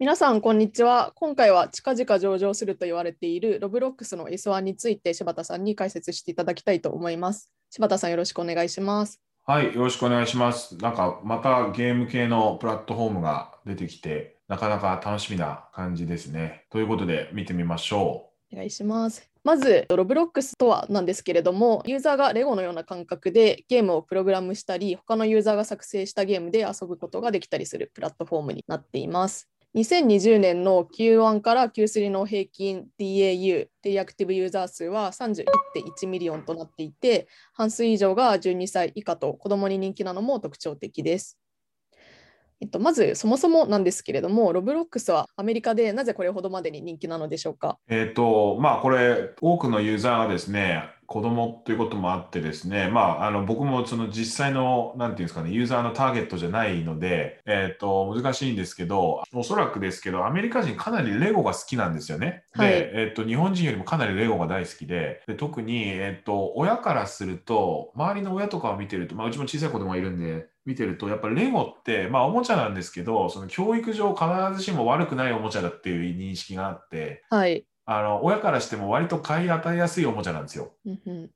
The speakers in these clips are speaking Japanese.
皆さん、こんにちは。今回は近々上場すると言われているロブロックスの S1 について柴田さんに解説していただきたいと思います。柴田さん、よろしくお願いします。はい、よろしくお願いします。なんかまたゲーム系のプラットフォームが出てきて、なかなか楽しみな感じですね。ということで見てみましょお願いします。まず、 Roblox とはなんですけれども、ユーザーがレゴのような感覚でゲームをプログラムしたり、他のユーザーが作成したゲームで遊ぶことができたりするプラットフォームになっています。2020年の Q1 から Q3 の平均 DAU、 Daily Active User 数は31.1 million となっていて、半数以上が12歳以下と子供に人気なのも特徴的です。えっと、まずそもそもなんですけれども、 Roblox はアメリカでなぜこれほどまでに人気なのでしょうか？えっ、と、まあこれ多くのユーザーがですね、子供ということもあってですね、まああの僕もその実際のなんていうんですかね、ユーザーのターゲットじゃないので、えっ、と難しいんですけど、おそらくですけどアメリカ人かなりレゴが好きなんですよね。はいで、えっ、と日本人よりもかなりレゴが大好きで、で特にえっ、と親からすると周りの親とかを見てると、まあうちも小さい子供がいるんで。見てるとやっぱりレゴってまあおもちゃなんですけどその教育上必ずしも悪くないおもちゃだっていう認識があってはい。あの親からしても割と買い与えやすいおもちゃなんですよ。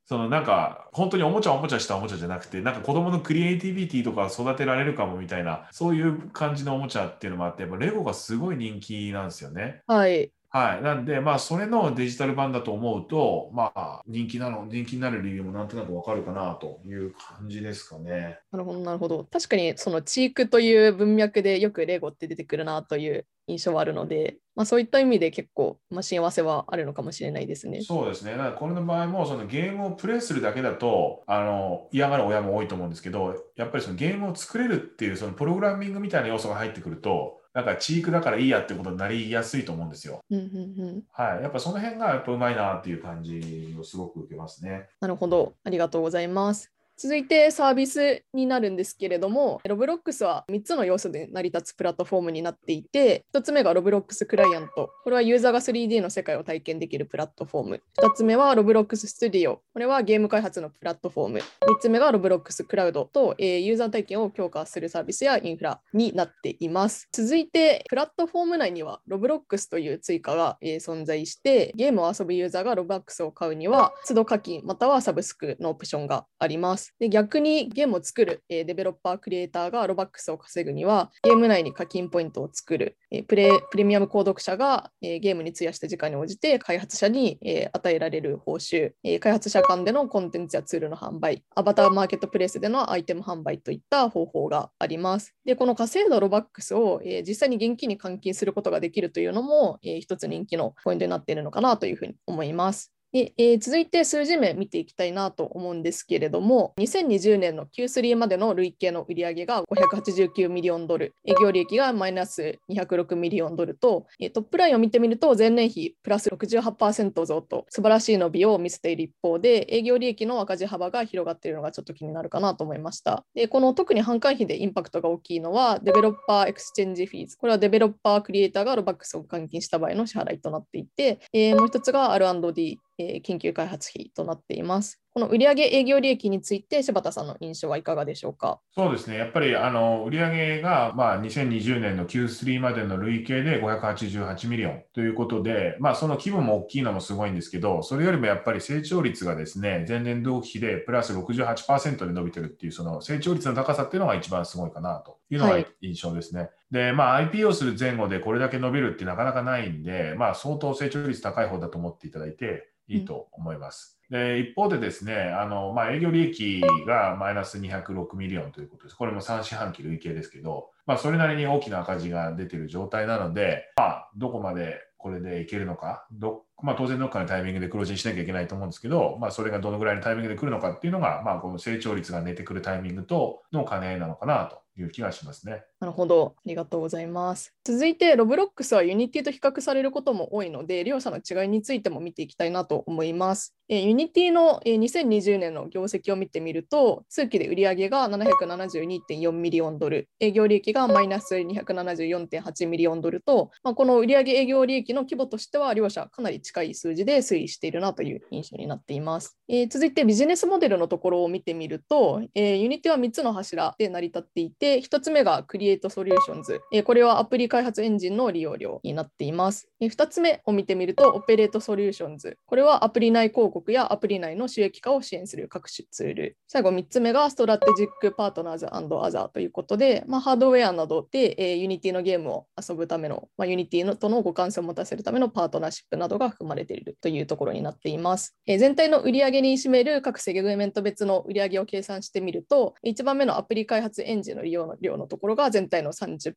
そのなんか本当におもちゃおもちゃしたおもちゃじゃなくてなんか子供のクリエイティビティとか育てられるかもみたいなそういう感じのおもちゃっていうのもあってやっぱレゴがすごい人気なんですよね。はい。はい。なんでまあそれのデジタル版だと思うとまあ人気なの人気になる理由もなんとなくわかるかなという感じですかね。なるほど、なるほど。確かにそのチークという文脈でよくレゴって出てくるなという印象はあるので、まあ、そういった意味で結構、まあ、親和性はあるのかもしれないですね。そうですね。だからこれの場合もそのゲームをプレイするだけだとあの嫌がる親も多いと思うんですけど、やっぱりそのゲームを作れるっていうそのプログラミングみたいな要素が入ってくると、なんかチークだからいいやってことになりやすいと思うんですよ。うんうんうん、はい。やっぱその辺がやっぱうまいなっていう感じをすごく受けますね。なるほど、ありがとうございます。続いてサービスになるんですけれども、 Roblox は3つの要素で成り立つプラットフォームになっていて、1つ目が Roblox Client。これはユーザーが 3D の世界を体験できるプラットフォーム。2つ目は Roblox Studio。これはゲーム開発のプラットフォーム。3つ目が Roblox Cloud と、えーユーザー体験を強化するサービスやインフラになっています。続いて、プラットフォーム内にはロブロックスという追加が、えー存在して、ゲームを遊ぶユーザーが Robux を買うには、都度課金またはサブスクのオプションがあります。で逆にゲームを作る、えーデベロッパークリエイターが Robux を稼ぐには、ゲーム内に課金ポイントを作る、えープレプレミアム購読者が、えーゲームに費やした時間に応じて開発者に、えー与えられる報酬、えー開発者間でのコンテンツやツールの販売、アバターマーケットプレイスでのアイテム販売といった方法があります。で、この稼いだロバックスを、えー実際に現金に換金することができるというのも、えー一つ人気のポイントになっているのかなというふうに思います。でえー続いて数字面見ていきたいなと思うんですけれども、2020年の Q3 までの累計の売上が589ミリオンドル、営業利益がマイナス206ミリオンドルと、トップラインを見てみると前年比プラス68%増と素晴らしい伸びを見せている一方で、営業利益の赤字幅が広がっているのがちょっと気になるかなと思いました。で、この特に販管費でインパクトが大きいのは、 Developer Exchange Fees。これはデベロッパークリエイターが Robux を換金した場合の支払いとなっていて、えーもう一つが R&D、えー研究開発費となっています。この売上営業利益について柴田さんの印象はいかがでしょうか？そうですね。やっぱりあの売上がまあ2020年の Q3 までの累計で588 million ということで、まあその規模も大きいのもすごいんですけど、それよりもやっぱり成長率がですね、前年同期比でプラス68%で伸びてるっていうその成長率の高さっていうのが一番すごいかなというのがはい印象ですね。で、まあ IPO する前後でこれだけ伸びるってなかなかないんで、まあ相当成長率高い方だと思っていただいていいと思います。で一方でですね、あのまあ、営業利益がマイナス206 million ということです。これも3四半期累計ですけど、まあ、それなりに大きな赤字が出ている状態なので、まあ、どこまでこれでいけるのか、どまあ、当然どっかのタイミングで黒字にしなきゃいけないと思うんですけど、まあ、それがどのぐらいのタイミングで来るのかっていうのが、まあ、この成長率が寝てくるタイミングとの兼ね合いなのかなという気がしますね。なるほど、ありがとうございます。続いて、 Roblox は Unity と比較されることも多いので、両者の違いについても見ていきたいなと思います。 Unity の、えー2020年の業績を見てみると、通期で売上が772.4 million ドル、営業利益がマイナス274.8 million ドルと、まあ、この売上営業利益の規模としては、両者かなり近い数字で推移しているなという印象になっています。続いて、ビジネスモデルのところを見てみると、 Unity は3つの柱で成り立っていて、て、1つ目が Create Solutions。えこれはアプリ開発エンジンの利用料になっています。え2つ目を見てみると Operate Solutions。これはアプリ内広告やアプリ内の収益化を支援する各種ツール。最後3つ目が Strategic Partners and Other ということで、まあ、ハードウェアなどで、えー Unity のゲームを遊ぶための、まあ、Unity のとの互換性を持たせるためのパートナーシップなどが含まれているというところになっています。え全体の売上に占める各セグメント別の売上を計算してみると、1番目のアプリ開発エンジンの利用料のところが全体の30%、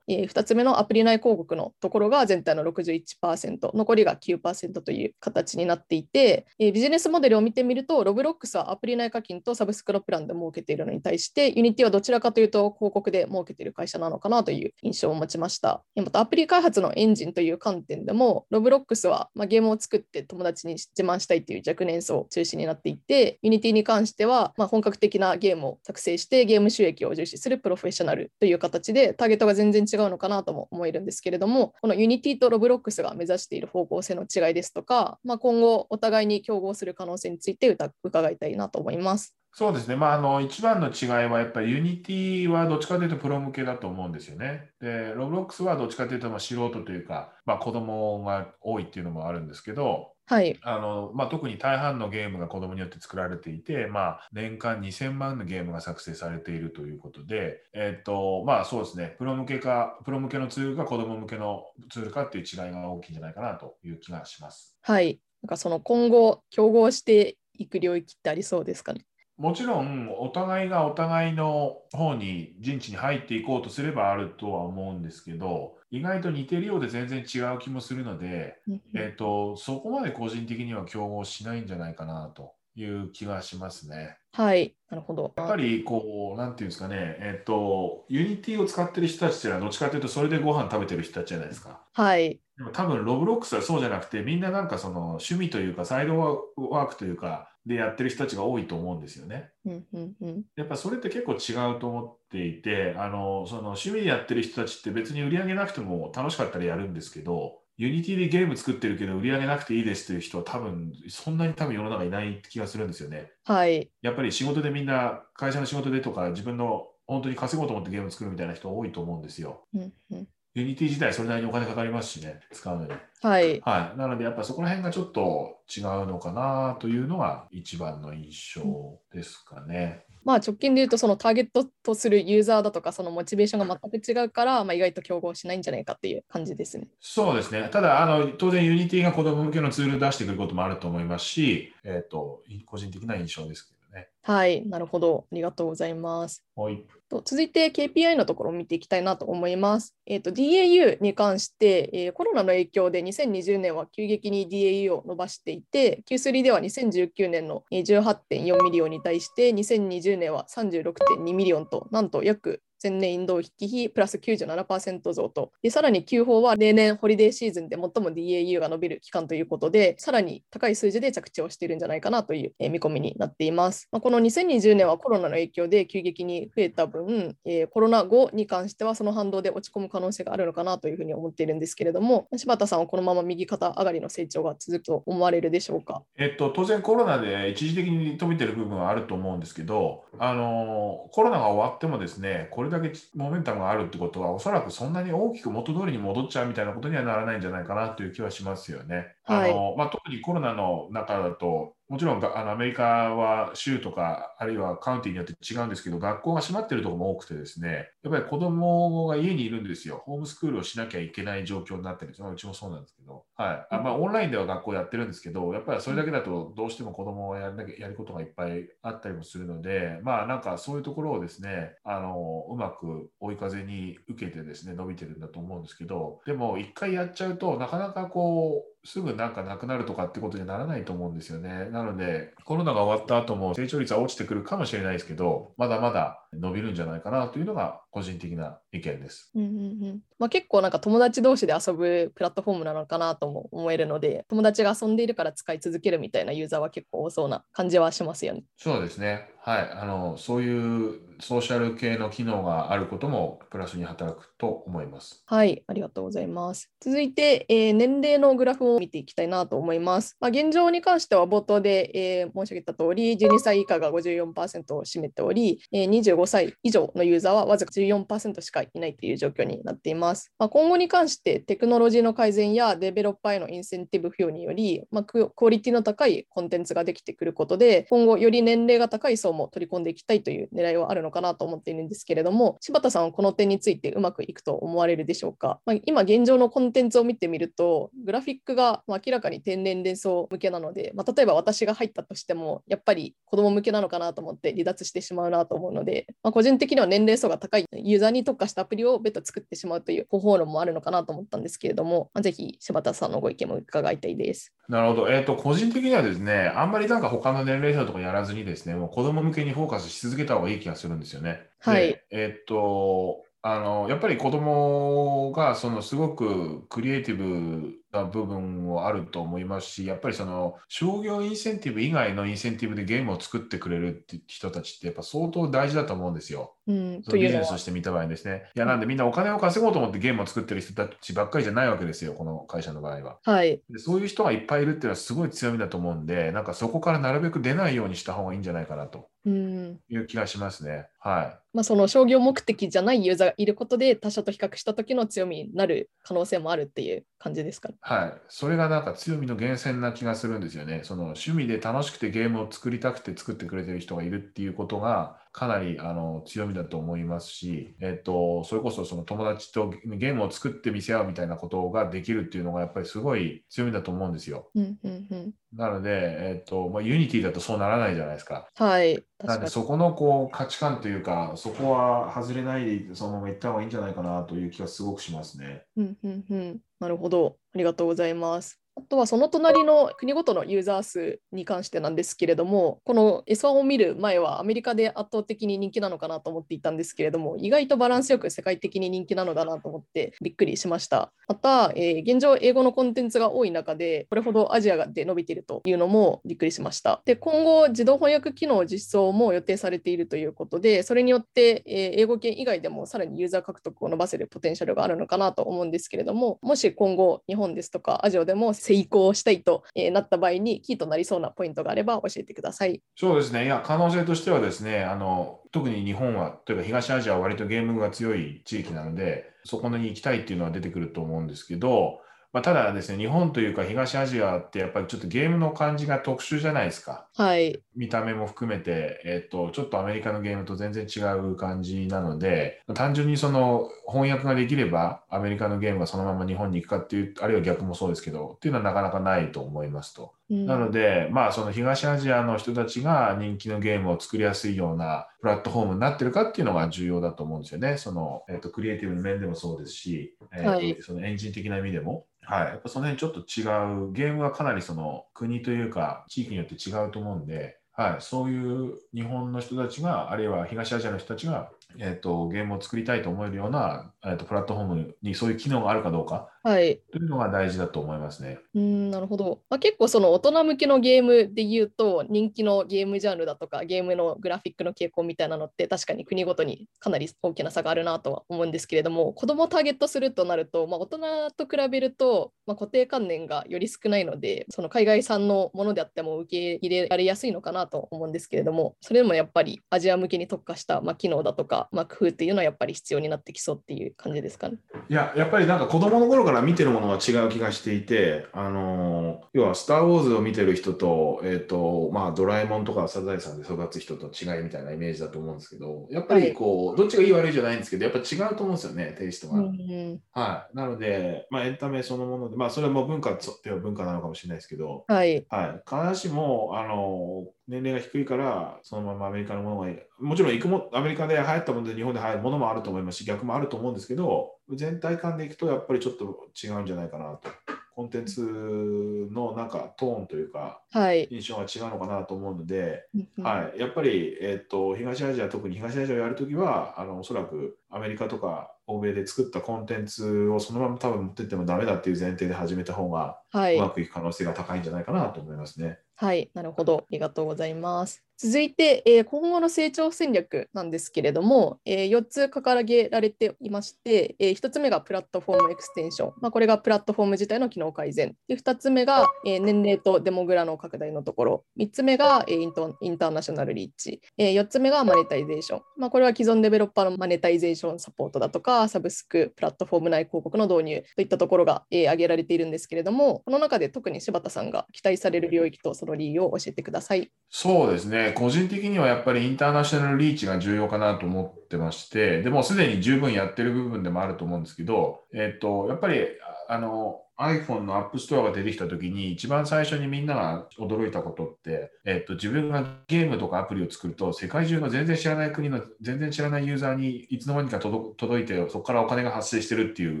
え2つ目のアプリ内広告のところが全体の61%、残りが9%という形になっていて、えービジネスモデルを見てみると、 Roblox はアプリ内課金とサブスクのプランで儲けているのに対して、 Unity はどちらかというと広告で儲けている会社なのかなという印象を持ちました。またアプリ開発のエンジンという観点でも、ロブロックスは、まあ、ゲームを作って友達に自慢したいという若年層を中心になっていて、 Unity に関しては、まあ、本格的なゲームを作成してゲーム収益を重視するプロフェッショナルという形でターゲットが全然違うのかなとも思えるんですけれども、この Unity と Roblox が目指している方向性の違いですとか、まあ、今後お互いに競合する可能性について伺いたいなと思います。そうですね、まあ、あの一番の違いはやっぱり Unity はどっちかというとプロ向けだと思うんですよね。で、Roblox はどっちかというとまあ素人というか、まあ、子供が多いっていうのもあるんですけど、はい。あのまあ、特に大半のゲームが子供によって作られていて、まあ、年間2000万のゲームが作成されているということで、えっとまあ、そうですね、プロ向けか、プロ向けのツールか子供向けのツールかっていう違いが大きいんじゃないかなという気がします。はい。なんかその今後、競合していく領域ってありそうですかね？もちろん、お互いがお互いの方に陣地に入っていこうとすればあるとは思うんですけど、意外と似てるようで全然違う気もするので、えっと、そこまで個人的には競合しないんじゃないかなという気がしますね。はい。なるほど。やっぱりこう、なんていうんですかね、えっと、 Unity を使ってる人たちっていうのは、どっちかというと、それでご飯食べてる人たちじゃないですか。はい。でも多分、 Roblox はそうじゃなくて、みんななんかその趣味というか、サイドワークというか、でやってる人たちが多いと思うんですよね。うんうんうん。やっぱそれって結構違うと思っていて、あの、その趣味でやってる人たちって別に売り上げなくても楽しかったらやるんですけど、 Unity でゲーム作ってるけど売り上げなくていいですという人は多分そんなに多分世の中いない気がするんですよね。はい。やっぱり仕事でみんな会社の仕事でとか自分の本当に稼ごうと思ってゲーム作るみたいな人多いと思うんですよ。うんうん。Unity 自体それなりにお金かかりますしね、使うのに。はい。はい。なのでやっぱそこら辺がちょっと違うのかなというのが一番の印象ですかね。まあ直近で言うとそのターゲットとするユーザーだとかそのモチベーションが全く違うから、まあ、意外と競合しないんじゃないかっていう感じですね。そうですね。ただ、あの当然、 Unity が子供向けのツールを出してくることもあると思いますし、えっ、と、個人的な印象ですけどね。はい。なるほど。ありがとうございます。はい。と続いて KPI のところを見ていきたいなと思います。えー、と DAU に関して、えーコロナの影響で2020年は急激に DAU を伸ばしていて Q3 では2019年のえー18.4 million に対して2020年は36.2 million となんと約前年同期比プラス97%増とでさらに Q4 は例年ホリデーシーズンで最も DAU が伸びる期間ということでさらに高い数字で着地をしているんじゃないかなという、見込みになっています。まあ、この2020年はコロナの影響で急激に増えた分、えーコロナ後に関してはその反動で落ち込む可能性があるのかなというふうに思っているんですけれども柴田さんはこのまま右肩上がりの成長が続くと思われるでしょうか？えっと、当然コロナで一時的に止めている部分はあると思うんですけど、あのコロナが終わってもですね、これだけモメンタムがあるってことは、おそらくそんなに大きく元通りに戻っちゃうみたいなことにはならないんじゃないかなという気はしますよね。はいあのまあ、特にコロナの中だと、もちろんあのアメリカは州とか、あるいはカウンティによって違うんですけど、学校が閉まってるところも多くてですね、やっぱり子供が家にいるんですよ。ホームスクールをしなきゃいけない状況になってるんです。まあうちもそうなんですけど、はいあまあ、オンラインでは学校やってるんですけど、やっぱりそれだけだとどうしても子供はやんなきゃやることがいっぱいあったりもするので、まあなんかそういうところをですね、あのうまく追い風に受けてですね、伸びてるんだと思うんですけど、でも一回やっちゃうとなかなかこう、すぐなんかなくなるとかってことにならないと思うんですよね。なので、コロナが終わった後も成長率は落ちてくるかもしれないですけど、まだまだ伸びるんじゃないかなというのが個人的な意見です。うんうんうんまあ、結構なんか友達同士で遊ぶプラットフォームなのかなとも思えるので友達が遊んでいるから使い続けるみたいなユーザーは結構多そうな感じはしますよね。そうですね。はい。あの、そういうソーシャル系の機能があることもプラスに働くと思います。はい、ありがとうございます。続いて、えー年齢のグラフを見ていきたいなと思います。まあ、現状に関しては冒頭で、えー申し上げた通り、12歳以下が54%を占めており、えー25歳以上のユーザーはわずか14% 4%しかいないという状況になっています。まあ、今後に関してテクノロジーの改善やデベロッパーへのインセンティブ付与により、まあ、クオリティの高いコンテンツができてくることで、今後より年齢が高い層も取り込んでいきたいという狙いはあるのかなと思っているんですけれども、柴田さんはこの点についてうまくいくと思われるでしょうか、まあ、今現状のコンテンツを見てみると、グラフィックが明らかに天然連想向けなので、まあ、例えば私が入ったとしても、やっぱり子供向けなのかなと思って離脱してしまうなと思うので、まあ、個人的には年齢層が高いユーザーに特化したアプリを別途作ってしまうという方法論もあるのかなと思ったんですけれども、まあ、ぜひ柴田さんのご意見も伺いたいです。なるほど。えっ、と、個人的にはですね、あんまりなんか他の年齢層とかやらずにですね、もう子供向けにフォーカスし続けた方がいい気がするんですよね。はいでえっ、と、あの、やっぱり子供がそのすごくクリエイティブな部分もあると思いますし、やっぱりその商業インセンティブ以外のインセンティブでゲームを作ってくれるって人たちってやっぱ相当大事だと思うんですよ。うん、そのビジネスと。して見た場合ですね。いや、なんでみんなお金を稼ごうと思ってゲームを作ってる人たちばっかりじゃないわけですよ、この会社の場合は。はい。でそういう人がいっぱいいるっていうのはすごい強みだと思うんで、なんかそこからなるべく出ないようにした方がいいんじゃないかなとうんいう気がしますね。はい。まあ、その商業目的じゃないユーザーがいることで他社と比較した時の強みになる可能性もあるっていう感じですか？ね。はい。それがなんか強みの源泉な気がするんですよね。その趣味で楽しくてゲームを作りたくて作ってくれてる人がいるっていうことがかなりあの強みだと思いますし、えっと、それこそその友達とゲームを作って見せ合うみたいなことができるっていうのがやっぱりすごい強みだと思うんですよ。うんうんうん、なので、えっと、まあ、 Unity だとそうならないじゃないですか。はい。なんでそこのこう価値観というか、そこは外れないでそのまま行った方がいいんじゃないかなという気がすごくしますね。うんうんうん、なるほど。ありがとうございます。あとはその隣の国ごとのユーザー数に関してなんですけれども、この S1 を見る前はアメリカで圧倒的に人気なのかなと思っていたんですけれども、意外とバランスよく世界的に人気なのだなと思ってびっくりしました。また、えー現状英語のコンテンツが多い中で、これほどアジアで伸びているというのもびっくりしました。で、今後自動翻訳機能実装も予定されているということで、それによって、えー英語圏以外でもさらにユーザー獲得を伸ばせるポテンシャルがあるのかなと思うんですけれども、もし今後日本ですとかアジアでも成功したいと、えーなった場合にキーとなりそうなポイントがあれば教えてください。そうですね。いや、可能性としてはですね、あの、特に日本は、というか東アジアは割とゲームが強い地域なので、そこに行きたいっていうのは出てくると思うんですけど、まあ、ただですね、日本というか東アジアってやっぱりちょっとゲームの感じが特殊じゃないですか。はい。見た目も含めて、えっと、ちょっとアメリカのゲームと全然違う感じなので、単純にその翻訳ができれば、アメリカのゲームがそのまま日本に行くかっていう、あるいは逆もそうですけど、っていうのはなかなかないと思いますと。うんなので、まあ、その東アジアの人たちが人気のゲームを作りやすいようなプラットフォームになってるかっていうのが重要だと思うんですよね。その、えっと、クリエイティブの面でもそうですし、えっとはいそのエンジン的な意味でも。はい。やっぱその辺ちょっと違う、ゲームはかなりその国というか地域によって違うと思うんで、はい、そういう日本の人たちが、あるいは東アジアの人たちが、えっと、ゲームを作りたいと思えるような、えっと、プラットフォームにそういう機能があるかどうかはい。というのが大事だと思いますね。うん、なるほど。まあ、結構その大人向けのゲームで言うと人気のゲームジャンルだとかゲームのグラフィックの傾向みたいなのって確かに国ごとにかなり大きな差があるなとは思うんですけれども子供をターゲットするとなると、まあ、大人と比べると、まあ、固定観念がより少ないのでその海外産のものであっても受け入れられやすいのかなと思うんですけれどもそれでもやっぱりアジア向けに特化した、まあ、機能だとか、まあ、工夫っていうのはやっぱり必要になってきそうっていう感じですかね。いや、やっぱりなんか子供の頃から見てるものは違う気がしていて、あのー要は、スター・ウォーズを見てる人と、えっ、と、まあ、ドラえもんとかサザエさんで育つ人と違いみたいなイメージだと思うんですけど、やっぱりこう、どっちがいい悪いじゃないんですけど、やっぱ違うと思うんですよね、テイストが。うんはい。なので、まあ、エンタメそのもので、まあ、それも文化っては文化なのかもしれないですけど、はい、はい、必ずしもあの年齢が低いから、そのままアメリカのものが、もちろん行くもアメリカで流行ったもので日本で流行るものもあると思いますし、逆もあると思うんですけど、全体感でいくとやっぱりちょっと違うんじゃないかなと、コンテンツのなんかトーンというか、はい。印象が違うのかなと思うので、うんはい、やっぱり、えっと東アジア、特に東アジアをやるときは、あのおそらくアメリカとか欧米で作ったコンテンツをそのまま多分持ってってもダメだっていう前提で始めた方がはい。うまくいく可能性が高いんじゃないかなと思いますね。はい、はいなるほど。ありがとうございます。続いて、えー今後の成長戦略なんですけれども、え4つ掲げられていまして、え1つ目がプラットフォームエクステンション。まあ、これがプラットフォーム自体の機能改善。で2つ目が、えー年齢とデモグラの拡大のところ。3つ目が、えーイントインターナショナルリーチ。え4つ目がマネタイゼーション。まあ、これは既存デベロッパーのマネタイゼーションサポートだとか、サブスク、プラットフォーム内広告の導入といったところが、えー挙げられているんですけれども、この中で特に柴田さんが期待される領域とその理由を教えてください。そうですね、個人的にはやっぱりインターナショナルリーチが重要かなと思ってまして、でもすでに十分やってる部分でもあると思うんですけど、えっと、やっぱりあの iPhone の App Store が出てきたときに、一番最初にみんなが驚いたことって、えっと、自分がゲームとかアプリを作ると、世界中の全然知らない国の全然知らないユーザーにいつの間にか届届いて、そこからお金が発生してるってい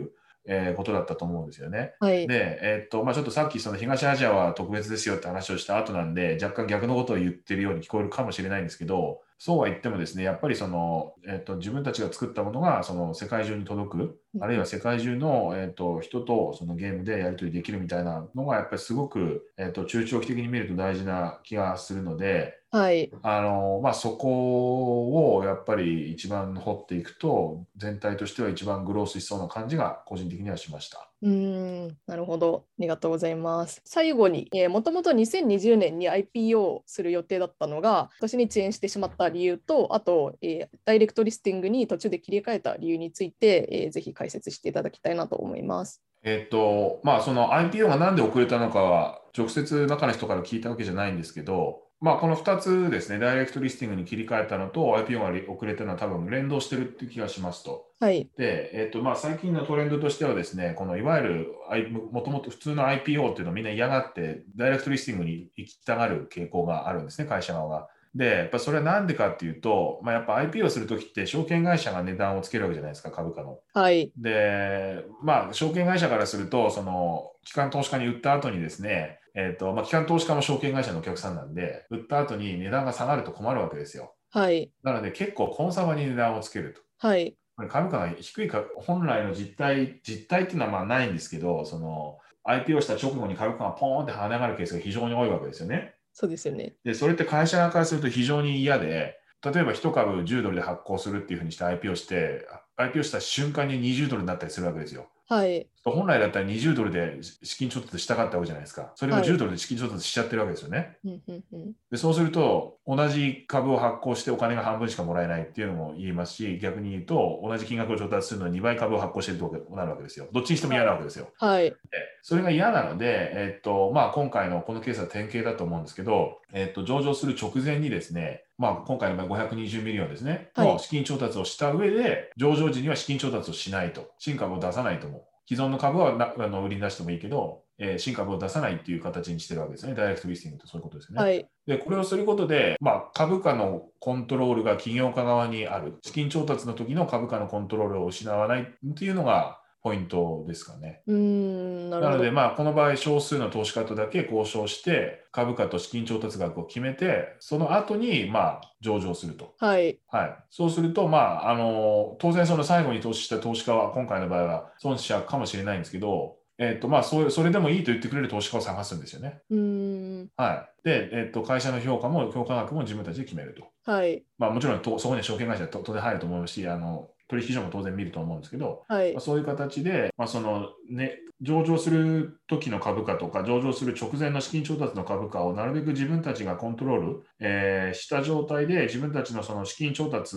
う、えーことだったと思うんですよね。はい。で、えっとまあ、ちょっとさっきその東アジアは特別ですよって話をした後なんで、若干逆のことを言ってるように聞こえるかもしれないんですけど、そうは言ってもですね、やっぱりその、えっと自分たちが作ったものがその世界中に届く、あるいは世界中の、えっと人とそのゲームでやり取りできるみたいなのが、やっぱりすごく、えっと中長期的に見ると大事な気がするので、はい。あのまあ、そこをやっぱり一番掘っていくと、全体としては一番グロースしそうな感じが個人的にはしました。うん、なるほど。ありがとうございます。最後に、えー、もともと2020年に IPO する予定だったのが、今年に遅延してしまった理由と、あと、えーダイレクトリスティングに途中で切り替えた理由について、えーぜひ解説していただきたいなと思います。えっと、まあ、その IPO がなんで遅れたのかは、直接中の人から聞いたわけじゃないんですけど、まあ、この2つですね、ダイレクトリスティングに切り替えたのと IPO が遅れたのは多分連動してるって気がしますと。はい。で、えっとまあ、最近のトレンドとしてはですね、このいわゆるあいもともと普通の IPO っていうのをみんな嫌がって、ダイレクトリスティングに行きたがる傾向があるんですね、会社側が。で、やっぱそれはなんでかっていうと、まあ、やっぱ IPO をするときって証券会社が値段をつけるわけじゃないですか、株価の。はい。で、まあ、証券会社からすると、その、機関投資家に売った後にですね、えっ、と、まあ、機関投資家も証券会社のお客さんなんで、売った後に値段が下がると困るわけですよ。はい。なので、結構コンサバに値段をつけると。はい。株価が低いか、本来の実態、実態っていうのはまあないんですけど、その、IPO した直後に株価がポーンって跳ね上がるケースが非常に多いわけですよね。そうですよね。で、それって会社側からすると非常に嫌で、例えば1株10ドルで発行するっていうふうにして IPO して、IPO した瞬間に20ドルになったりするわけですよ。はい。本来だったら20ドルで資金調達したかったわけじゃないですか。それをはい10ドルで資金調達しちゃってるわけですよね。うんうんうんでそうすると、同じ株を発行してお金が半分しかもらえないっていうのも言いますし、逆に言うと、同じ金額を調達するのに2倍株を発行しているとなるわけですよ。どっちにしても嫌なわけですよ。はい。でそれが嫌なので、えっとまあ、今回のこのケースは典型だと思うんですけど、えっと、上場する直前にですね、まあ、今回の場合520 million ですね、はいの資金調達をした上で、上場時には資金調達をしないと、新株を出さないとも、既存の株はなあの売りに出してもいいけど、えー新株を出さないっていう形にしてるわけですね、ダイレクトリスティングってそういうことですよね。はい。で、これをすることで、まあ、株価のコントロールが企業家側にある、資金調達の時の株価のコントロールを失わないっていうのがポイントですかね。うーん、なので、まあ、この場合、少数の投資家とだけ交渉して、株価と資金調達額を決めて、その後に、まあ、上場すると。はい。はい。そうすると、まあ、あの、当然、その最後に投資した投資家は、今回の場合は損者かもしれないんですけど、えっと、まあ、それでもいいと言ってくれる投資家を探すんですよね。うーん。はい。で、えっと、会社の評価も、評価額も自分たちで決めると。はい。まあ、もちろん、とそこには証券会社と当然入ると思うし、あの、取引所も当然見ると思うんですけど、はいまあ。そういう形で、まあそのね、上場する時の株価とか、上場する直前の資金調達の株価をなるべく自分たちがコントロール、えーした状態で、自分たちのその資金調達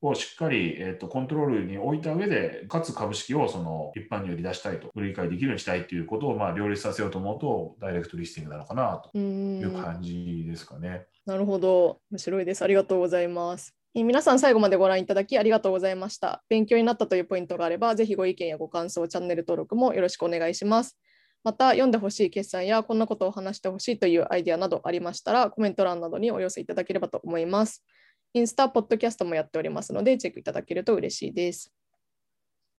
をしっかり、えー、とコントロールに置いた上で、かつ株式をその一般に売り出したいと、売り買いできるようにしたいということをまあ両立させようと思うと、ダイレクトリスティングなのかなというん感じですかね。なるほど。面白いです。ありがとうございます。え皆さん最後までご覧いただきありがとうございました。勉強になったというポイントがあれば、ぜひご意見やご感想、チャンネル登録もよろしくお願いします。また、読んでほしい決算やこんなことを話してほしいというアイデアなどありましたら、コメント欄などにお寄せいただければと思います。インスタ、ポッドキャストもやっておりますので、チェックいただけると嬉しいです。